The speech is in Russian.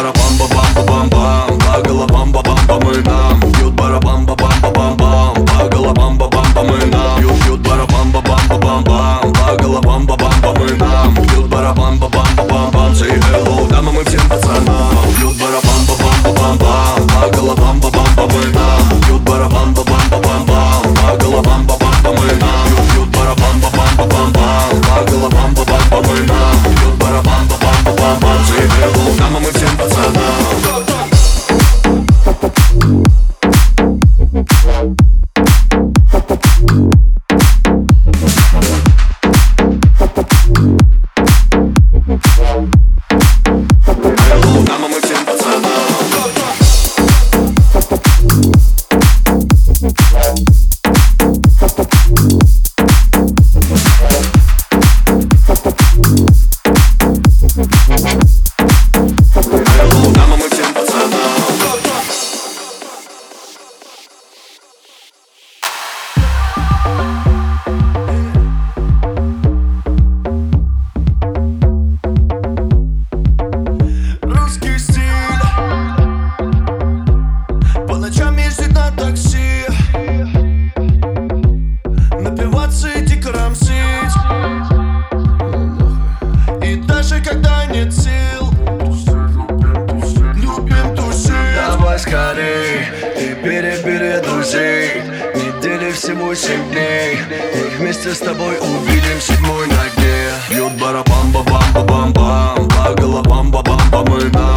барабам ба бам ба бам бам По головам ба бам по нам Бьют барабам ба бам ба бам бам По головам ба бам по нам Бьют, бьют барабам ба бам ба бам бам По головам ба бам по нам Бьют барабам ба бам ба бам бам Say hello, дамам и всем пацанам Бьют барабам ба бам ба бам бам По головам ба скорей. И перебери друзей. Недели всего семь дней. И вместе с тобой увидим седьмой на дне Бьют барабам ба бам ба бам бам По головам ба бам ба мы на